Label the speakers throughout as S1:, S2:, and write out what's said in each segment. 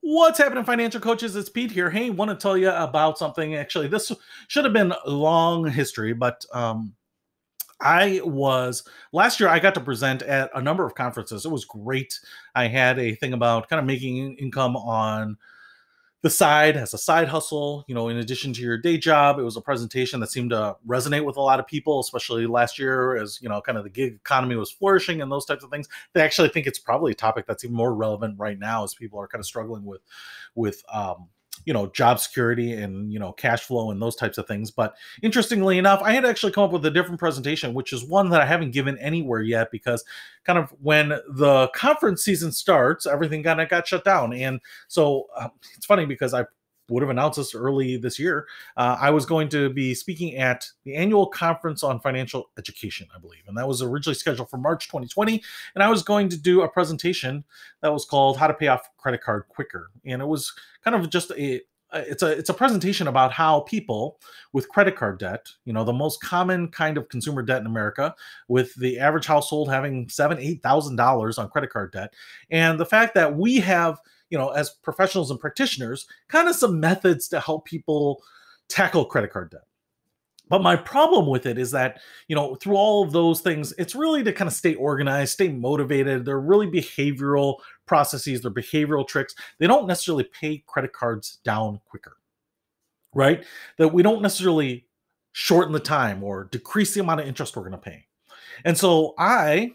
S1: What's happening, financial coaches? It's Pete here. Hey, want to tell you about something. Actually, this should have been long history, but um, I was last year. I got to present at a number of conferences. It was great. I had a thing about kind of making income on the side as a side hustle, you know, in addition to your day job. It was a presentation that seemed to resonate with a lot of people, especially last year as, you know, kind of the gig economy was flourishing and those types of things. They actually think it's probably a topic that's even more relevant right now as people are kind of struggling with with um you know job security and you know cash flow and those types of things but interestingly enough i had actually come up with a different presentation which is one that i haven't given anywhere yet because kind of when the conference season starts everything kind of got shut down. And so uh, it's funny because i would have announced this early this year. Uh, I was going to be speaking at the annual conference on financial education, I believe, and that was originally scheduled for March 2020. And I was going to do a presentation that was called "How to Pay Off Credit Card Quicker," and it was kind of just a it's a it's a presentation about how people with credit card debt, you know, the most common kind of consumer debt in America, with the average household having seven eight thousand dollars on credit card debt, and the fact that we have you know, as professionals and practitioners, kind of some methods to help people tackle credit card debt. But my problem with it is that, you know, through all of those things, it's really to kind of stay organized, stay motivated. They're really behavioral processes, they're behavioral tricks. They don't necessarily pay credit cards down quicker, right? That we don't necessarily shorten the time or decrease the amount of interest we're going to pay. And so I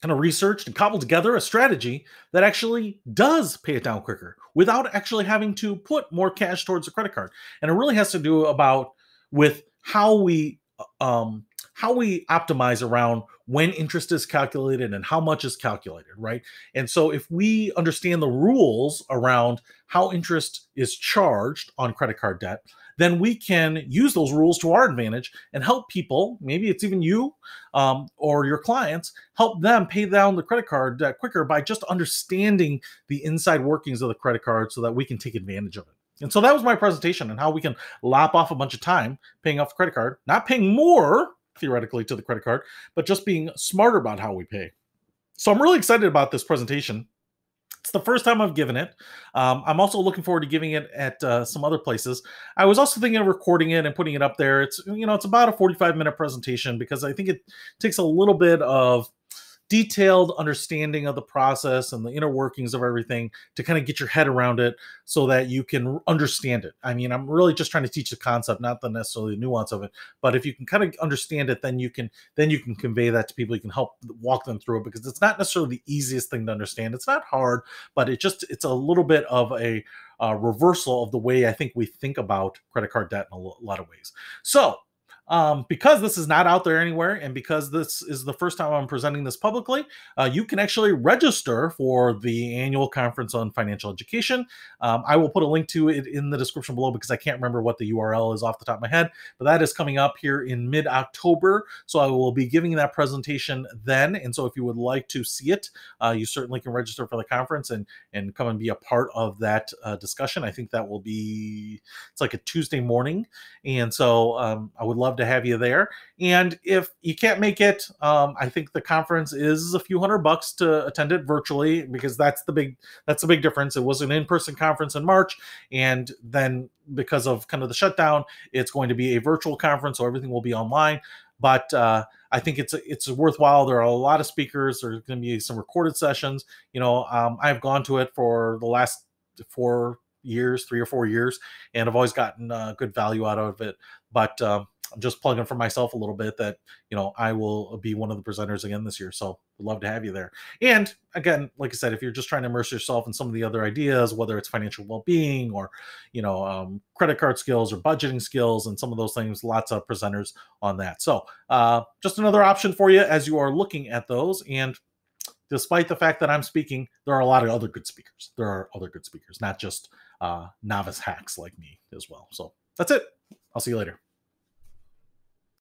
S1: kind of researched and cobbled together a strategy that actually does pay it down quicker without actually having to put more cash towards the credit card. And it really has to do about with how we uh, um, how we optimize around when interest is calculated and how much is calculated, right? And so if we understand the rules around how interest is charged on credit card debt, then we can use those rules to our advantage and help people, maybe it's even you um, or your clients, help them pay down the credit card debt quicker by just understanding the inside workings of the credit card so that we can take advantage of it. And so that was my presentation and how we can lop off a bunch of time paying off the credit card, not paying more theoretically to the credit card, but just being smarter about how we pay. So I'm really excited about this presentation. It's the first time I've given it. Um, I'm also looking forward to giving it at uh, some other places. I was also thinking of recording it and putting it up there. It's you know it's about a 45 minute presentation because I think it takes a little bit of detailed understanding of the process and the inner workings of everything to kind of get your head around it so that you can understand it. I mean, I'm really just trying to teach the concept, not the necessarily the nuance of it. But if you can kind of understand it, then you can then you can convey that to people. You can help walk them through it because it's not necessarily the easiest thing to understand. It's not hard, but it just it's a little bit of a uh, reversal of the way I think we think about credit card debt in a lot of ways. So um, because this is not out there anywhere, and because this is the first time I'm presenting this publicly, uh, you can actually register for the annual conference on financial education. Um, I will put a link to it in the description below because I can't remember what the URL is off the top of my head, but that is coming up here in mid October. So I will be giving that presentation then. And so if you would like to see it, uh, you certainly can register for the conference and and come and be a part of that uh, discussion. I think that will be it's like a Tuesday morning, and so um, I would love to have you there. And if you can't make it, um, I think the conference is a few hundred bucks to attend it virtually because that's the big that's the big difference. It was an in-person conference in March, and then because of kind of the shutdown, it's going to be a virtual conference, so everything will be online. But uh, I think it's it's worthwhile. There are a lot of speakers. There's going to be some recorded sessions. You know, um, I've gone to it for the last four years, three or four years, and I've always gotten uh, good value out of it. But um, just plugging for myself a little bit that you know I will be one of the presenters again this year. So love to have you there. And again, like I said, if you're just trying to immerse yourself in some of the other ideas, whether it's financial well-being or you know um, credit card skills or budgeting skills and some of those things, lots of presenters on that. So uh, just another option for you as you are looking at those. And despite the fact that I'm speaking, there are a lot of other good speakers. There are other good speakers, not just uh, novice hacks like me as well. So that's it. I'll see you later.